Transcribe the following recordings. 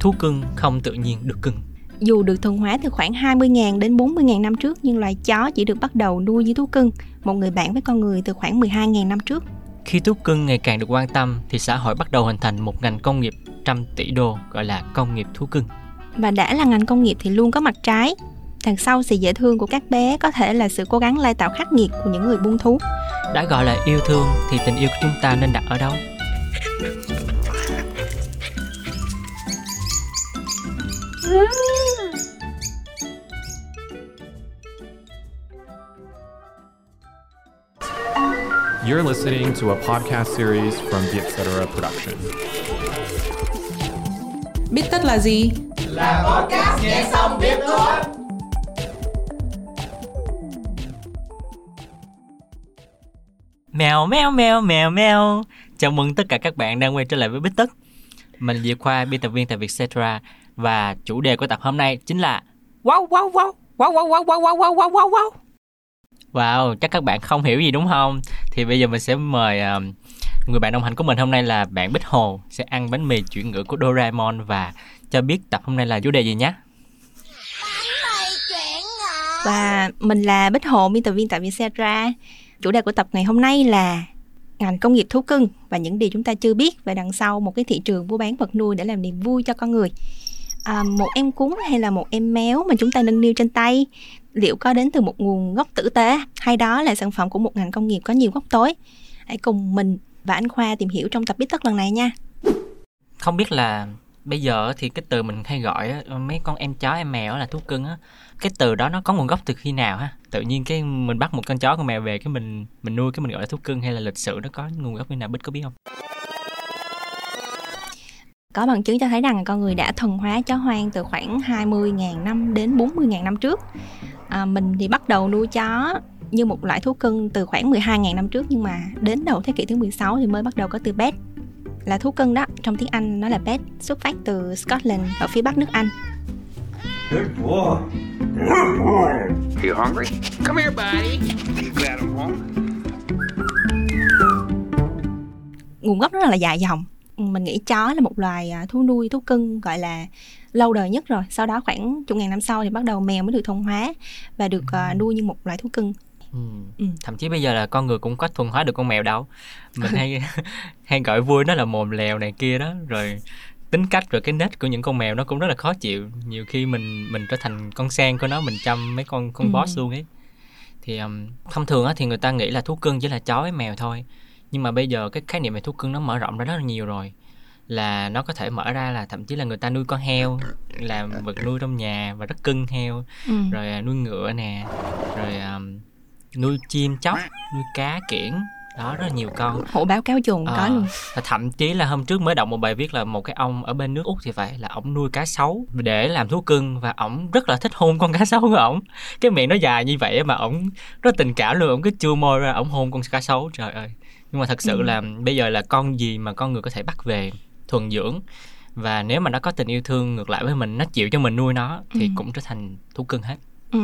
thú cưng không tự nhiên được cưng dù được thuần hóa từ khoảng 20.000 đến 40.000 năm trước nhưng loài chó chỉ được bắt đầu nuôi như thú cưng, một người bạn với con người từ khoảng 12.000 năm trước. Khi thú cưng ngày càng được quan tâm thì xã hội bắt đầu hình thành một ngành công nghiệp trăm tỷ đô gọi là công nghiệp thú cưng. Và đã là ngành công nghiệp thì luôn có mặt trái. Đằng sau sự dễ thương của các bé có thể là sự cố gắng lai tạo khắc nghiệt của những người buôn thú. Đã gọi là yêu thương thì tình yêu của chúng ta nên đặt ở đâu? You're listening to a podcast series from the Etc. Production. Biết tất là gì? Là podcast nghe xong biết thôi. Mèo mèo mèo mèo mèo. Chào mừng tất cả các bạn đang quay trở lại với Bích Tất. Mình Diệp Khoa, biên tập viên tại Vietcetera và chủ đề của tập hôm nay chính là Wow wow wow wow wow wow wow wow wow wow wow Wow, chắc các bạn không hiểu gì đúng không? Thì bây giờ mình sẽ mời uh, người bạn đồng hành của mình hôm nay là bạn Bích Hồ sẽ ăn bánh mì chuyển ngữ của Doraemon và cho biết tập hôm nay là chủ đề gì nhé. Và mình là Bích Hồ, biên tập viên tại Vietcetera. Chủ đề của tập ngày hôm nay là ngành công nghiệp thú cưng và những điều chúng ta chưa biết về đằng sau một cái thị trường mua bán vật nuôi để làm niềm vui cho con người. À, một em cún hay là một em méo mà chúng ta nâng niu trên tay liệu có đến từ một nguồn gốc tử tế hay đó là sản phẩm của một ngành công nghiệp có nhiều góc tối? Hãy cùng mình và anh khoa tìm hiểu trong tập biết tất lần này nha. Không biết là bây giờ thì cái từ mình hay gọi mấy con em chó em mèo là thú cưng á cái từ đó nó có nguồn gốc từ khi nào ha? Tự nhiên cái mình bắt một con chó con mèo về cái mình mình nuôi cái mình gọi là thú cưng hay là lịch sử nó có nguồn gốc như nào? Bích có biết không? Có bằng chứng cho thấy rằng con người đã thuần hóa chó hoang từ khoảng 20.000 năm đến 40.000 năm trước. À, mình thì bắt đầu nuôi chó như một loại thú cưng từ khoảng 12.000 năm trước nhưng mà đến đầu thế kỷ thứ 16 thì mới bắt đầu có từ pet là thú cưng đó trong tiếng Anh nó là pet xuất phát từ Scotland ở phía bắc nước Anh. Good boy. Good boy. Are you hungry? Come here, buddy. Glad I'm home. Nguồn gốc rất là dài dòng mình nghĩ chó là một loài à, thú nuôi thú cưng gọi là lâu đời nhất rồi. Sau đó khoảng chục ngàn năm sau thì bắt đầu mèo mới được thuần hóa và được uh, nuôi như một loài thú cưng. Ừ. Ừ. thậm chí bây giờ là con người cũng có thuần hóa được con mèo đâu. Mình hay hay gọi vui nó là mồm lèo này kia đó. Rồi tính cách rồi cái nết của những con mèo nó cũng rất là khó chịu. Nhiều khi mình mình trở thành con sen của nó mình chăm mấy con con ừ. boss luôn ấy. Thì um, thông thường á thì người ta nghĩ là thú cưng chỉ là chó với mèo thôi nhưng mà bây giờ cái khái niệm về thú cưng nó mở rộng ra rất là nhiều rồi. Là nó có thể mở ra là thậm chí là người ta nuôi con heo làm vật nuôi trong nhà và rất cưng heo. Ừ. rồi à, nuôi ngựa nè rồi um, nuôi chim chóc nuôi cá kiển đó rất là nhiều con. Hổ báo cáo chuồng à, có luôn. và thậm chí là hôm trước mới đọc một bài viết là một cái ông ở bên nước úc thì phải là ổng nuôi cá sấu để làm thú cưng và ổng rất là thích hôn con cá sấu của ổng. Cái miệng nó dài như vậy mà ổng rất tình cảm luôn. Ổng cứ chua môi ra ổng hôn con cá sấu. Trời ơi nhưng mà thật sự ừ. là bây giờ là con gì mà con người có thể bắt về thuần dưỡng và nếu mà nó có tình yêu thương ngược lại với mình nó chịu cho mình nuôi nó thì ừ. cũng trở thành thú cưng hết ừ.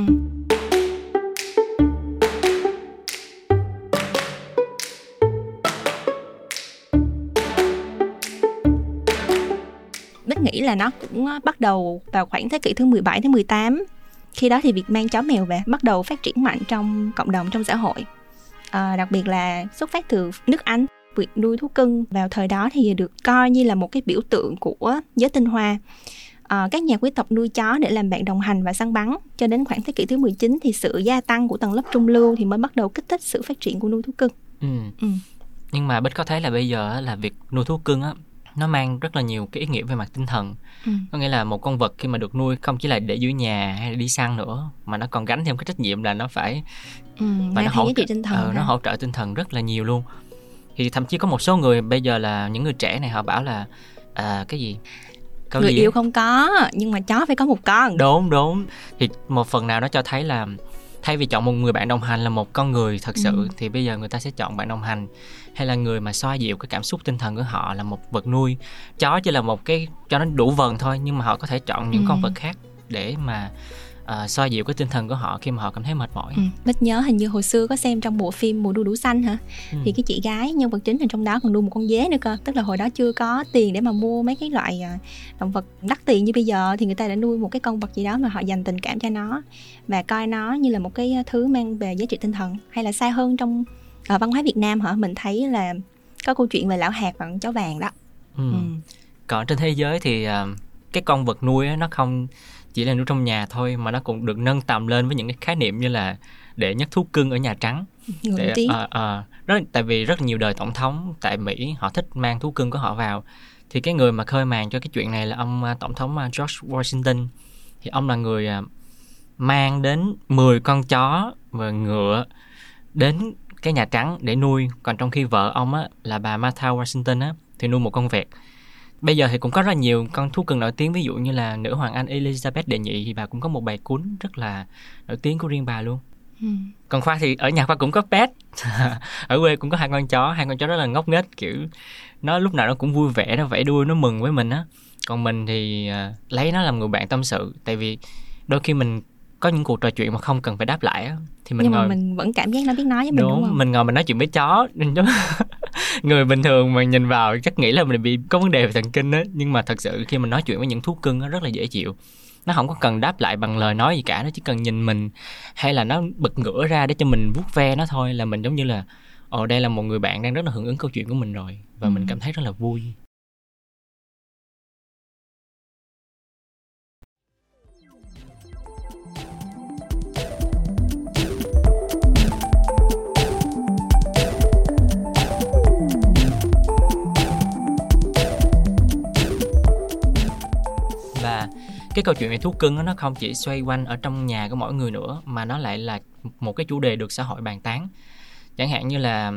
Bích nghĩ là nó cũng bắt đầu vào khoảng thế kỷ thứ 17 đến 18 khi đó thì việc mang chó mèo về bắt đầu phát triển mạnh trong cộng đồng trong xã hội à, đặc biệt là xuất phát từ nước Anh việc nuôi thú cưng vào thời đó thì được coi như là một cái biểu tượng của giới tinh hoa à, các nhà quý tộc nuôi chó để làm bạn đồng hành và săn bắn cho đến khoảng thế kỷ thứ 19 thì sự gia tăng của tầng lớp trung lưu thì mới bắt đầu kích thích sự phát triển của nuôi thú cưng ừ. Ừ. nhưng mà bích có thấy là bây giờ là việc nuôi thú cưng á nó mang rất là nhiều cái ý nghĩa về mặt tinh thần. Ừ. có nghĩa là một con vật khi mà được nuôi không chỉ là để giữ nhà hay là đi săn nữa mà nó còn gánh thêm cái trách nhiệm là nó phải ừ, và nó hỗ trợ tinh thần ừ, nó hỗ trợ tinh thần rất là nhiều luôn. Thì thậm chí có một số người bây giờ là những người trẻ này họ bảo là à, cái gì? Câu người gì? yêu không có nhưng mà chó phải có một con. Đúng đúng. Thì một phần nào nó cho thấy là thay vì chọn một người bạn đồng hành là một con người thật sự ừ. thì bây giờ người ta sẽ chọn bạn đồng hành hay là người mà xoa dịu cái cảm xúc tinh thần của họ là một vật nuôi chó chỉ là một cái cho nó đủ vần thôi nhưng mà họ có thể chọn những ừ. con vật khác để mà uh, xoa dịu cái tinh thần của họ khi mà họ cảm thấy mệt mỏi ừ. Bích nhớ hình như hồi xưa có xem trong bộ phim mùa đu đủ xanh hả ừ. thì cái chị gái nhân vật chính ở trong đó còn nuôi một con dế nữa cơ tức là hồi đó chưa có tiền để mà mua mấy cái loại à, động vật đắt tiền như bây giờ thì người ta đã nuôi một cái con vật gì đó mà họ dành tình cảm cho nó và coi nó như là một cái thứ mang về giá trị tinh thần hay là xa hơn trong uh, văn hóa Việt Nam hả mình thấy là có câu chuyện về lão hạt và con chó vàng đó ừ. Ừ. còn trên thế giới thì uh, cái con vật nuôi nó không chỉ là nuôi trong nhà thôi mà nó cũng được nâng tầm lên với những cái khái niệm như là đệ nhất thú cưng ở nhà trắng. Để, uh, uh, rất tại vì rất nhiều đời tổng thống tại Mỹ họ thích mang thú cưng của họ vào. Thì cái người mà khơi màn cho cái chuyện này là ông uh, tổng thống uh, George Washington. Thì ông là người uh, mang đến 10 con chó và ngựa đến cái nhà trắng để nuôi. Còn trong khi vợ ông á là bà Martha Washington á thì nuôi một con vẹt bây giờ thì cũng có rất là nhiều con thú cưng nổi tiếng ví dụ như là nữ hoàng anh Elizabeth đệ nhị thì bà cũng có một bài cuốn rất là nổi tiếng của riêng bà luôn. Ừ. còn khoa thì ở nhà khoa cũng có pet. Ở quê cũng có hai con chó hai con chó rất là ngốc nghếch kiểu nó lúc nào nó cũng vui vẻ nó vẫy đuôi nó mừng với mình á. Còn mình thì uh, lấy nó làm người bạn tâm sự tại vì đôi khi mình có những cuộc trò chuyện mà không cần phải đáp lại á thì mình nhưng ngồi... mà mình vẫn cảm giác nó biết nói với mình đúng, đúng không? mình ngồi mình nói chuyện với chó người bình thường mà nhìn vào chắc nghĩ là mình bị có vấn đề về thần kinh á nhưng mà thật sự khi mình nói chuyện với những thú cưng nó rất là dễ chịu. Nó không có cần đáp lại bằng lời nói gì cả nó chỉ cần nhìn mình hay là nó bật ngửa ra để cho mình vuốt ve nó thôi là mình giống như là ồ đây là một người bạn đang rất là hưởng ứng câu chuyện của mình rồi. Và ừ. mình cảm thấy rất là vui cái câu chuyện về thú cưng nó không chỉ xoay quanh ở trong nhà của mỗi người nữa mà nó lại là một cái chủ đề được xã hội bàn tán chẳng hạn như là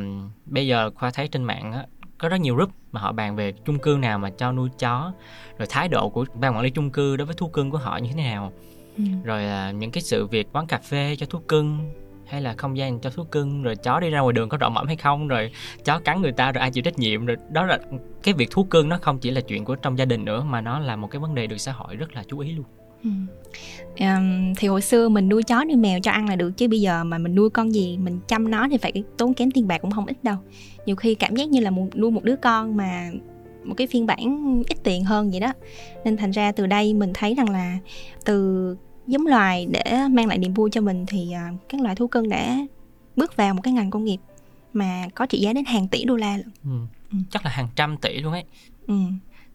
bây giờ khoa thấy trên mạng á, có rất nhiều group mà họ bàn về chung cư nào mà cho nuôi chó rồi thái độ của ban quản lý chung cư đối với thú cưng của họ như thế nào ừ. rồi là những cái sự việc quán cà phê cho thú cưng hay là không gian cho thú cưng rồi chó đi ra ngoài đường có rộng mẫm hay không rồi chó cắn người ta rồi ai chịu trách nhiệm rồi đó là cái việc thú cưng nó không chỉ là chuyện của trong gia đình nữa mà nó là một cái vấn đề được xã hội rất là chú ý luôn. Ừ. Um, thì hồi xưa mình nuôi chó nuôi mèo cho ăn là được chứ bây giờ mà mình nuôi con gì mình chăm nó thì phải tốn kém tiền bạc cũng không ít đâu. Nhiều khi cảm giác như là một, nuôi một đứa con mà một cái phiên bản ít tiền hơn vậy đó. Nên thành ra từ đây mình thấy rằng là từ giống loài để mang lại niềm vui cho mình thì uh, các loài thú cưng đã bước vào một cái ngành công nghiệp mà có trị giá đến hàng tỷ đô la luôn. Ừ. Ừ. Chắc là hàng trăm tỷ luôn ấy. Ừ.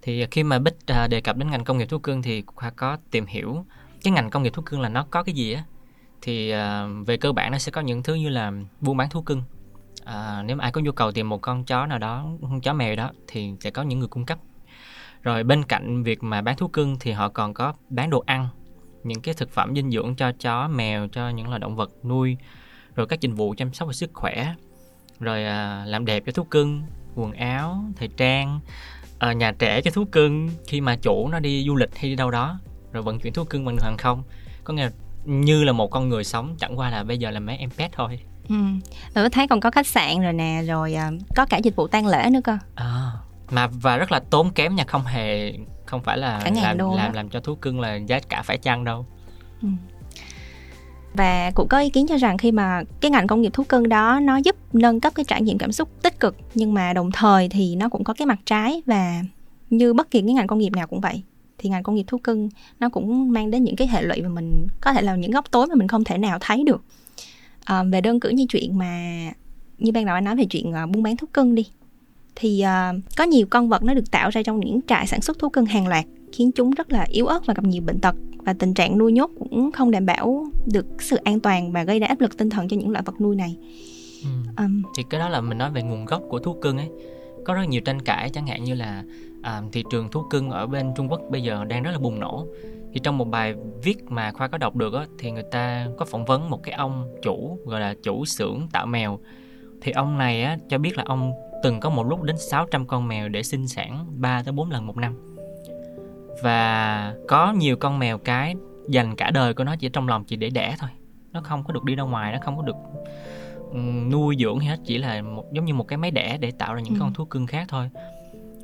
Thì khi mà Bích uh, đề cập đến ngành công nghiệp thú cưng thì Khoa có tìm hiểu cái ngành công nghiệp thú cưng là nó có cái gì á. Thì uh, về cơ bản nó sẽ có những thứ như là buôn bán thú cưng. À, nếu mà ai có nhu cầu tìm một con chó nào đó, con chó mèo đó thì sẽ có những người cung cấp. Rồi bên cạnh việc mà bán thú cưng thì họ còn có bán đồ ăn những cái thực phẩm dinh dưỡng cho chó mèo cho những loài động vật nuôi rồi các dịch vụ chăm sóc về sức khỏe rồi à, làm đẹp cho thú cưng quần áo thời trang à, nhà trẻ cho thú cưng khi mà chủ nó đi du lịch hay đi đâu đó rồi vận chuyển thú cưng bằng đường hàng không. Có nghĩa là như là một con người sống chẳng qua là bây giờ là mấy em pet thôi. Ừ. rồi thấy còn có khách sạn rồi nè rồi à, có cả dịch vụ tang lễ nữa cơ. À, mà và rất là tốn kém nha không hề không phải là làm đô làm làm cho thú cưng là giá cả phải chăng đâu. Ừ. và cũng có ý kiến cho rằng khi mà cái ngành công nghiệp thú cưng đó nó giúp nâng cấp cái trải nghiệm cảm xúc tích cực nhưng mà đồng thời thì nó cũng có cái mặt trái và như bất kỳ cái ngành công nghiệp nào cũng vậy thì ngành công nghiệp thú cưng nó cũng mang đến những cái hệ lụy mà mình có thể là những góc tối mà mình không thể nào thấy được. À, về đơn cử như chuyện mà như ban đầu anh nói về chuyện uh, buôn bán thú cưng đi thì uh, có nhiều con vật nó được tạo ra trong những trại sản xuất thú cưng hàng loạt khiến chúng rất là yếu ớt và gặp nhiều bệnh tật. Và tình trạng nuôi nhốt cũng không đảm bảo được sự an toàn và gây ra áp lực tinh thần cho những loại vật nuôi này. Ừ. um, thì cái đó là mình nói về nguồn gốc của thú cưng ấy. Có rất nhiều tranh cãi chẳng hạn như là à, thị trường thú cưng ở bên Trung Quốc bây giờ đang rất là bùng nổ. Thì trong một bài viết mà khoa có đọc được á, thì người ta có phỏng vấn một cái ông chủ gọi là chủ xưởng tạo mèo. Thì ông này á, cho biết là ông từng có một lúc đến 600 con mèo để sinh sản 3 tới 4 lần một năm. Và có nhiều con mèo cái dành cả đời của nó chỉ trong lòng chỉ để đẻ thôi. Nó không có được đi ra ngoài, nó không có được nuôi dưỡng hết chỉ là một giống như một cái máy đẻ để tạo ra những ừ. con thú cưng khác thôi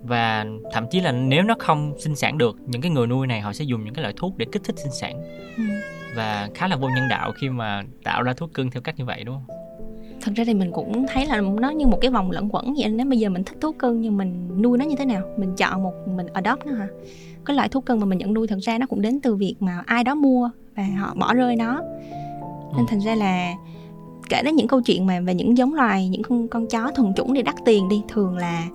và thậm chí là nếu nó không sinh sản được những cái người nuôi này họ sẽ dùng những cái loại thuốc để kích thích sinh sản ừ. và khá là vô nhân đạo khi mà tạo ra thú cưng theo cách như vậy đúng không thật ra thì mình cũng thấy là nó như một cái vòng lẫn quẩn vậy nếu bây giờ mình thích thú cưng nhưng mình nuôi nó như thế nào? Mình chọn một mình adopt nó hả? Cái loại thú cưng mà mình nhận nuôi thật ra nó cũng đến từ việc mà ai đó mua và họ bỏ rơi nó. Nên Ừ. thành ra là kể đến những câu chuyện mà về những giống loài những con con chó thuần chủng đi đắt tiền đi thường là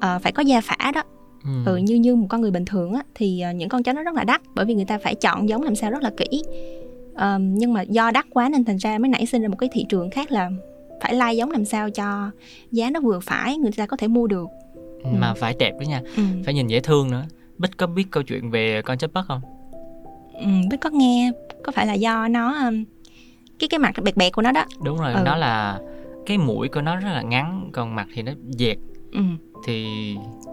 ờ, phải có gia phả đó. Ừ. ừ, như như một con người bình thường á thì ờ, những con chó nó rất là đắt bởi vì người ta phải chọn giống làm sao rất là kỹ. Ờm, nhưng mà do đắt quá nên thành ra mới nảy sinh ra một cái thị trường khác là phải lai giống làm sao cho giá nó vừa phải người ta có thể mua được. Mà phải đẹp đó nha. Ừ. phải nhìn dễ thương nữa. Bích có biết câu chuyện về con chớp bất không? Ừ, Bích có nghe. Có phải là do nó ừm, cái cái mặt bẹt bẹt của nó đó. Đúng rồi Ừ. nó là cái mũi của nó rất là ngắn còn mặt thì nó dẹt. Ừ. thì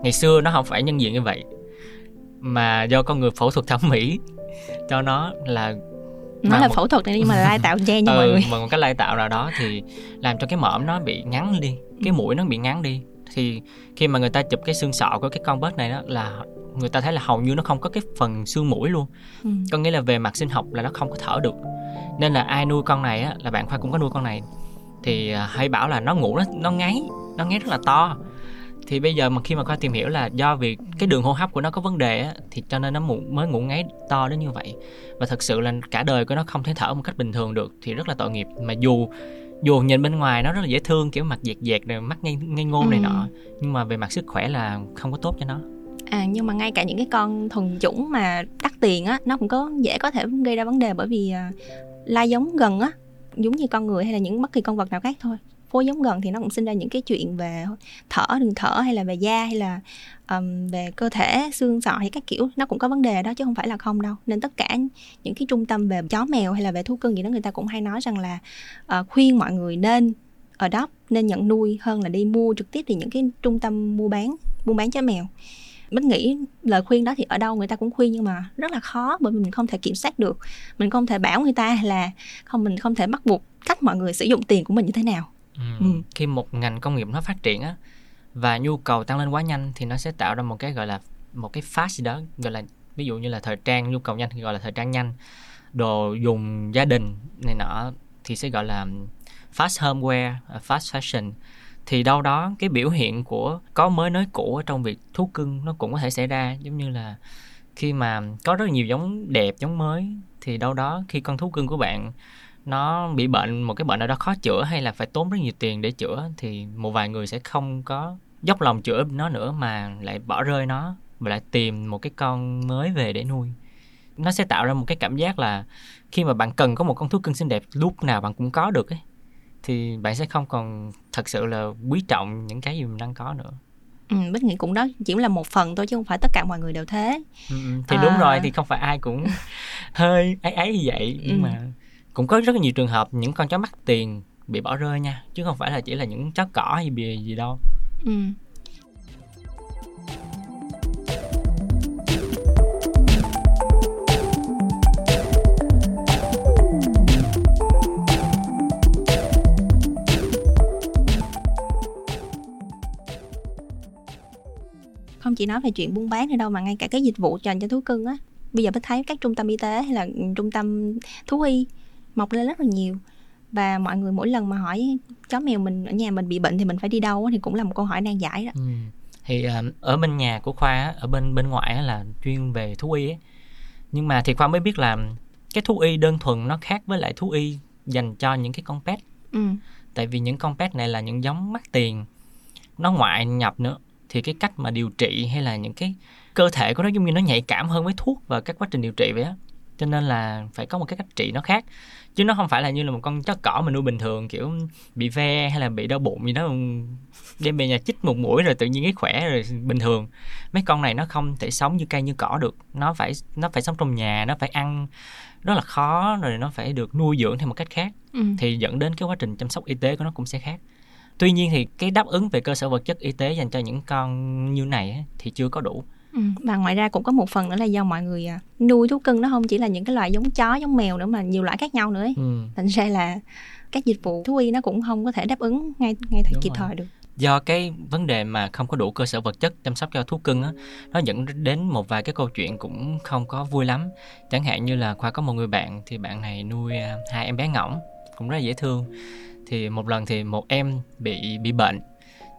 ngày xưa nó không phải nhân diện như vậy mà do con người phẫu thuật thẩm mỹ cho nó là nó Mà là một- phẫu thuật này nhưng mà lai tạo gen mọi ừ, người. bằng một cái lai tạo nào đó thì làm cho cái mõm nó bị ngắn đi cái mũi nó bị ngắn đi. Thì khi mà người ta chụp cái xương sọ của cái con bớt này đó là người ta thấy là hầu như nó không có cái phần xương mũi luôn. Ừ. có nghĩa là về mặt sinh học là nó không có thở được. Nên là ai nuôi con này á là bạn khoa cũng có nuôi con này. Thì à, hay bảo là nó ngủ nó nó ngáy nó ngáy rất là to thì bây giờ mà khi mà khoa tìm hiểu là do vì cái đường hô hấp của nó có vấn đề á thì cho nên nó mụ- mới ngủ ngáy to đến như vậy. Và thật sự là cả đời của nó không thể thở một cách bình thường được thì rất là tội nghiệp. Mà dù dù nhìn bên ngoài nó rất là dễ thương kiểu mặt dẹt dẹt rồi mắt ngây, ngây ngô này Ừ. nọ nhưng mà về mặt sức khỏe là không có tốt cho nó. À nhưng mà ngay cả những cái con thuần chủng mà đắt tiền á nó cũng có dễ có thể gây ra vấn đề bởi vì à, lai giống gần á giống như con người hay là những bất kỳ con vật nào khác thôi phối giống gần thì nó cũng sinh ra những cái chuyện về thở đường thở hay là về da hay là um, về cơ thể xương sọ hay các kiểu. Nó cũng có vấn đề đó chứ không phải là không đâu. Nên tất cả những cái trung tâm về chó mèo hay là về thú cưng gì đó người ta cũng hay nói rằng là uh, khuyên mọi người nên ở đó nên nhận nuôi hơn là đi mua trực tiếp thì những cái trung tâm mua bán buôn bán chó mèo. Mình nghĩ lời khuyên đó thì ở đâu người ta cũng khuyên nhưng mà rất là khó bởi vì mình không thể kiểm soát được. Mình không thể bảo người ta là không mình không thể bắt buộc cách mọi người sử dụng tiền của mình như thế nào. Ừ. Ừ. Khi một ngành công nghiệp nó phát triển á và nhu cầu tăng lên quá nhanh thì nó sẽ tạo ra một cái gọi là một cái fast gì đó gọi là ví dụ như là thời trang nhu cầu nhanh thì gọi là thời trang nhanh đồ dùng gia đình này nọ thì sẽ gọi là fast homeware uh, fast fashion thì đâu đó cái biểu hiện của có mới nới cũ ở trong việc thú cưng nó cũng có thể xảy ra giống như là khi mà có rất nhiều giống đẹp giống mới thì đâu đó khi con thú cưng của bạn nó bị bệnh một cái bệnh nào đó khó chữa hay là phải tốn rất nhiều tiền để chữa thì một vài người sẽ không có dốc lòng chữa nó nữa mà lại bỏ rơi nó và lại tìm một cái con mới về để nuôi nó sẽ tạo ra một cái cảm giác là khi mà bạn cần có một con thú cưng xinh đẹp lúc nào bạn cũng có được ấy thì bạn sẽ không còn thật sự là quý trọng những cái gì mình đang có nữa ừ, bích nghĩ cũng đó chỉ là một phần thôi chứ không phải tất cả mọi người đều thế Ừ, ừ. thì À. đúng rồi thì không phải ai cũng hơi ấy ấy như vậy nhưng Ừ. mà cũng có rất là nhiều trường hợp những con chó mắc tiền bị bỏ rơi nha, chứ không phải là chỉ là những chó cỏ hay bìa gì đâu ừ. không chỉ nói về chuyện buôn bán nữa đâu, mà ngay cả cái dịch vụ dành cho thú cưng á bây giờ mới thấy các trung tâm y tế hay là trung tâm thú y mọc lên rất là nhiều và mọi người mỗi lần mà hỏi chó mèo mình ở nhà mình bị bệnh thì mình phải đi đâu thì cũng là một câu hỏi nan giải đó ừ. thì à, ở bên nhà của khoa ở bên bên ngoại là chuyên về thú y ấy. nhưng mà thì khoa mới biết là cái thú y đơn thuần nó khác với lại thú y dành cho những cái con pet ừ. tại vì những con pet này là những giống mắc tiền nó ngoại nhập nữa thì cái cách mà điều trị hay là những cái cơ thể của nó giống như nó nhạy cảm hơn với thuốc và các quá trình điều trị vậy á cho nên là phải có một cái cách trị nó khác. Chứ nó không phải là như là một con chó cỏ mình nuôi bình thường kiểu bị ve hay là bị đau bụng gì đó đem về nhà chích một mũi rồi tự nhiên cái khỏe rồi bình thường. Mấy con này nó không thể sống như cây như cỏ được. Nó phải nó phải sống trong nhà nó phải ăn rất là khó rồi nó phải được nuôi dưỡng theo một cách khác. Ừ. thì dẫn đến cái quá trình chăm sóc y tế của nó cũng sẽ khác. Tuy nhiên thì cái đáp ứng về cơ sở vật chất y tế dành cho những con như này thì chưa có đủ Ừ. và ngoài ra cũng có một phần nữa là do mọi người à, nuôi thú cưng nó không chỉ là những cái loại giống chó giống mèo nữa mà nhiều loại khác nhau nữa ấy. ừ. thành ra là các dịch vụ thú y nó cũng không có thể đáp ứng ngay ngay thời kịp rồi. thời được do cái vấn đề mà không có đủ cơ sở vật chất chăm sóc cho thú cưng á nó dẫn đến một vài cái câu chuyện cũng không có vui lắm chẳng hạn như là khoa có một người bạn thì bạn này nuôi à, hai em bé ngỗng cũng rất là dễ thương thì một lần thì một em bị bị bệnh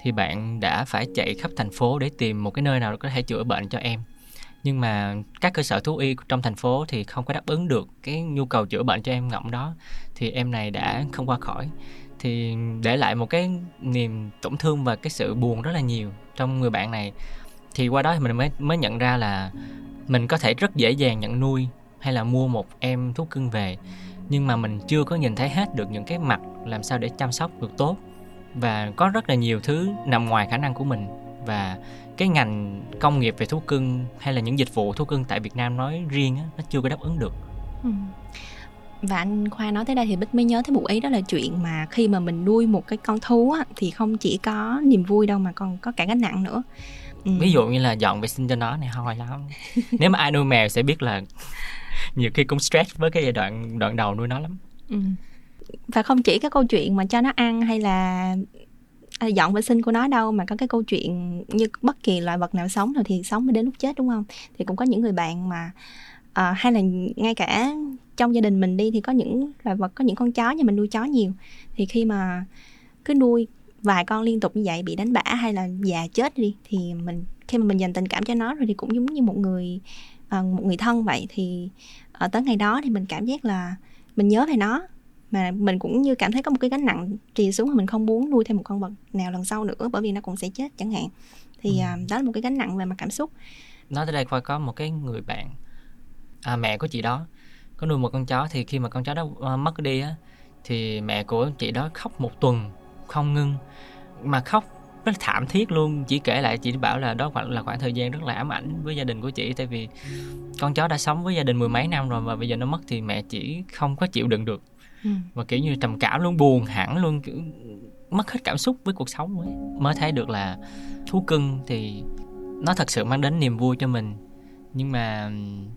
thì bạn đã phải chạy khắp thành phố để tìm một cái nơi nào có thể chữa bệnh cho em. Nhưng mà các cơ sở thú y trong thành phố thì không có đáp ứng được cái nhu cầu chữa bệnh cho em ngọng đó, thì em này đã không qua khỏi. Thì để lại một cái niềm tổn thương và cái sự buồn rất là nhiều trong người bạn này. Thì qua đó thì mình mới mới nhận ra là mình có thể rất dễ dàng nhận nuôi hay là mua một em thú cưng về. Nhưng mà mình chưa có nhìn thấy hết được những cái mặt làm sao để chăm sóc được tốt và có rất là nhiều thứ nằm ngoài khả năng của mình và cái ngành công nghiệp về thú cưng hay là những dịch vụ thú cưng tại Việt Nam nói riêng á, nó chưa có đáp ứng được. Ừ. Và anh Khoa nói tới đây thì Bích mới nhớ tới một ý đó là chuyện mà khi mà mình nuôi một cái con thú á, thì không chỉ có niềm vui đâu mà còn có cả gánh nặng nữa. Ừ. Ví dụ như là dọn vệ sinh cho nó này hoi lắm. Nếu mà ai nuôi mèo sẽ biết là nhiều khi cũng stress với cái giai đoạn đoạn đầu nuôi nó lắm. Ừ. Và không chỉ cái câu chuyện mà cho nó ăn hay là à, dọn vệ sinh của nó đâu mà có cái câu chuyện như bất kỳ loài vật nào sống nào thì sống mới đến lúc chết đúng không? Thì cũng có những người bạn mà à, hay là ngay cả trong gia đình mình đi thì có những loài vật có những con chó nhà mình nuôi chó nhiều. Thì khi mà cứ nuôi vài con liên tục như vậy bị đánh bả hay là già chết đi thì mình khi mà mình dành tình cảm cho nó rồi thì cũng giống như một người à, một người thân vậy. Thì ở tới ngày đó thì mình cảm giác là mình nhớ về nó mà mình cũng như cảm thấy có một cái gánh nặng trì xuống mà mình không muốn nuôi thêm một con vật nào lần sau nữa bởi vì nó cũng sẽ chết chẳng hạn. Thì ừ. uh, đó là một cái gánh nặng về mặt cảm xúc. Nói tới đây khoa có một cái người bạn à, mẹ của chị đó có nuôi một con chó thì khi mà con chó đó uh, mất đi á thì mẹ của chị đó khóc một tuần không ngưng. Mà khóc rất thảm thiết luôn chỉ kể lại chị bảo là đó khoảng là khoảng thời gian rất là ám ảnh với gia đình của chị tại vì con chó đã sống với gia đình mười mấy năm rồi mà bây giờ nó mất thì mẹ chỉ không có chịu đựng được ừ. và kiểu như trầm cảm luôn buồn hẳn luôn kiểu mất hết cảm xúc với cuộc sống ấy. mới thấy được là thú cưng thì nó thật sự mang đến niềm vui cho mình nhưng mà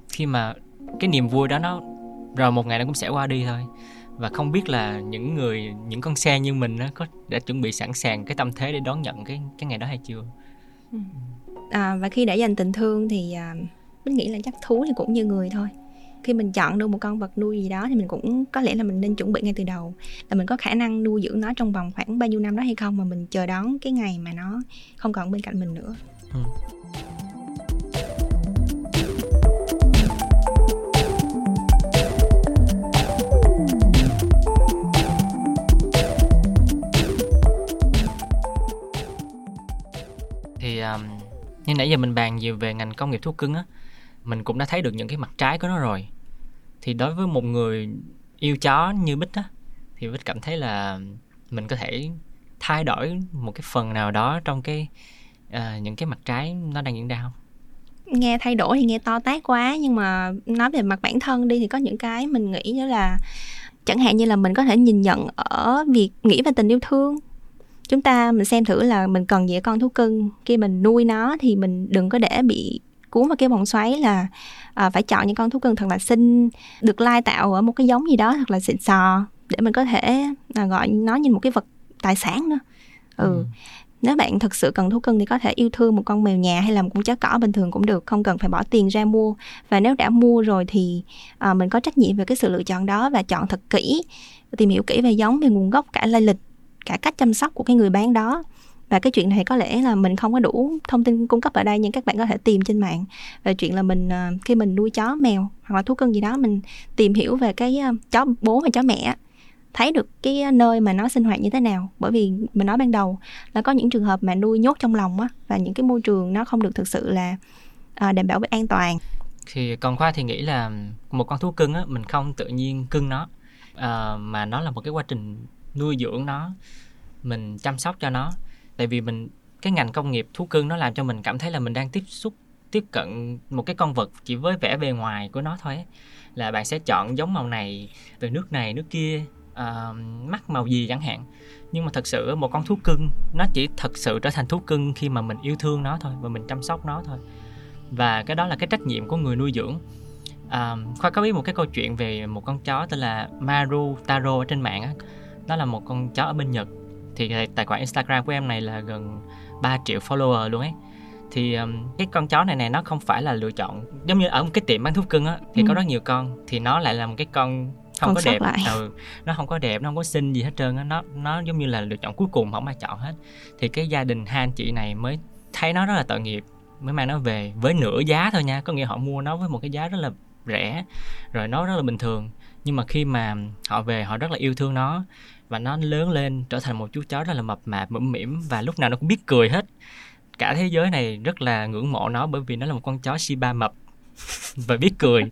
khi mà cái niềm vui đó nó rồi một ngày nó cũng sẽ qua đi thôi và không biết là những người những con xe như mình nó có đã chuẩn bị sẵn sàng cái tâm thế để đón nhận cái cái ngày đó hay chưa ừ. à, và khi đã dành tình thương thì à, mình nghĩ là chắc thú thì cũng như người thôi khi mình chọn được một con vật nuôi gì đó thì mình cũng có lẽ là mình nên chuẩn bị ngay từ đầu. Là mình có khả năng nuôi dưỡng nó trong vòng khoảng bao nhiêu năm đó hay không mà mình chờ đón cái ngày mà nó không còn bên cạnh mình nữa. Ừ. thì um, như nãy giờ mình bàn nhiều về ngành công nghiệp thú cưng á mình cũng đã thấy được những cái mặt trái của nó rồi. Thì đối với một người yêu chó như bích á thì bích cảm thấy là mình có thể thay đổi một cái phần nào đó trong cái uh, những cái mặt trái nó đang diễn ra không? Nghe thay đổi thì nghe to tát quá nhưng mà nói về mặt bản thân đi thì có những cái mình nghĩ đó là chẳng hạn như là mình có thể nhìn nhận ở việc nghĩ về tình yêu thương. Chúng ta mình xem thử là mình cần gì con thú cưng. Khi mình nuôi nó thì mình đừng có để bị cuốn vào cái vòng xoáy là à, phải chọn những con thú cưng thật là xinh được lai tạo ở một cái giống gì đó thật là xịn sò để mình có thể à, gọi nó như một cái vật tài sản nữa. Ừ. ừ. Nếu bạn thực sự cần thú cưng thì có thể yêu thương một con mèo nhà hay là một con chó cỏ bình thường cũng được không cần phải bỏ tiền ra mua. Và nếu đã mua rồi thì à, mình có trách nhiệm về cái sự lựa chọn đó và chọn thật kỹ tìm hiểu kỹ về giống về nguồn gốc cả lai lịch cả cách chăm sóc của cái người bán đó và cái chuyện này có lẽ là mình không có đủ thông tin cung cấp ở đây nhưng các bạn có thể tìm trên mạng. Về chuyện là mình ờ, khi mình nuôi chó mèo hoặc là thú cưng gì đó mình tìm hiểu về cái ờ, chó bố và chó mẹ thấy được cái nơi mà nó sinh hoạt như thế nào. Bởi vì mình nói ban đầu là có những trường hợp mà nuôi nhốt trong lòng á và những cái môi trường nó không được thực sự là ờ, đảm bảo về an toàn. Thì còn khoa thì nghĩ là một con thú cưng á mình không tự nhiên cưng nó à, mà nó là một cái quá trình nuôi dưỡng nó mình chăm sóc cho nó tại vì mình cái ngành công nghiệp thú cưng nó làm cho mình cảm thấy là mình đang tiếp xúc tiếp cận một cái con vật chỉ với vẻ bề ngoài của nó thôi ấy. là bạn sẽ chọn giống màu này từ nước này nước kia uh, mắt màu gì chẳng hạn. Nhưng mà thật sự một con thú cưng nó chỉ thật sự trở thành thú cưng khi mà mình yêu thương nó thôi và mình chăm sóc nó thôi. Và cái đó là cái trách nhiệm của người nuôi dưỡng. Uh, khoa có biết một cái câu chuyện về một con chó tên là Maru Taro ở trên mạng á. Đó là một con chó ở bên Nhật thì tài khoản Instagram của em này là gần 3 triệu follower luôn ấy thì um, cái con chó này này nó không phải là lựa chọn giống như ở một cái tiệm bán thuốc cưng á thì ừ. có rất nhiều con thì nó lại là một cái con không Còn có đẹp lại. ừ, nó không có đẹp nó không có xinh gì hết trơn á nó nó giống như là lựa chọn cuối cùng không ai chọn hết thì cái gia đình hai anh chị này mới thấy nó rất là tội nghiệp mới mang nó về với nửa giá thôi nha có nghĩa họ mua nó với một cái giá rất là rẻ rồi nó rất là bình thường nhưng mà khi mà họ về họ rất là yêu thương nó và nó lớn lên trở thành một chú chó rất là mập mạp mũm mĩm và lúc nào nó cũng biết cười hết. Cả thế giới này rất là ngưỡng mộ nó bởi vì nó là một con chó Shiba mập và biết cười.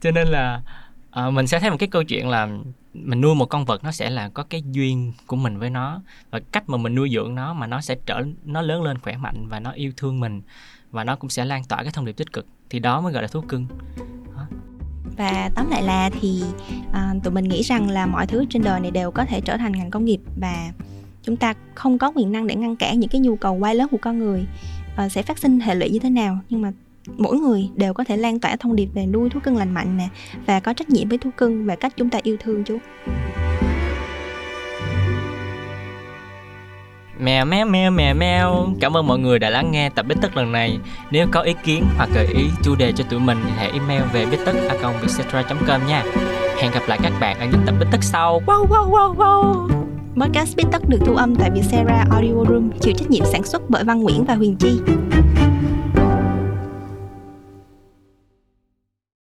Cho nên là à, mình sẽ thấy một cái câu chuyện là mình nuôi một con vật nó sẽ là có cái duyên của mình với nó và cách mà mình nuôi dưỡng nó mà nó sẽ trở nó lớn lên khỏe mạnh và nó yêu thương mình và nó cũng sẽ lan tỏa cái thông điệp tích cực. Thì đó mới gọi là thú cưng và tóm lại là thì à, tụi mình nghĩ rằng là mọi thứ trên đời này đều có thể trở thành ngành công nghiệp và chúng ta không có quyền năng để ngăn cản những cái nhu cầu quá lớn của con người à, sẽ phát sinh hệ lụy như thế nào. Nhưng mà mỗi người đều có thể lan tỏa thông điệp về nuôi thú cưng lành mạnh nè và có trách nhiệm với thú cưng và cách chúng ta yêu thương chúng. Mèo mèo mèo mèo mèo. Cảm ơn mọi người đã lắng nghe tập Bít Tất lần này. Nếu có ý kiến hoặc gợi ý chủ đề cho tụi mình thì hãy email về bít tất com nha. Hẹn gặp lại các bạn ở những tập Bít Tất sau. Wow, wow, wow, wow. podcast Bít Tất được thu âm tại Vietcetera Audio Room chịu trách nhiệm sản xuất bởi Văn Nguyễn và Huyền Chi.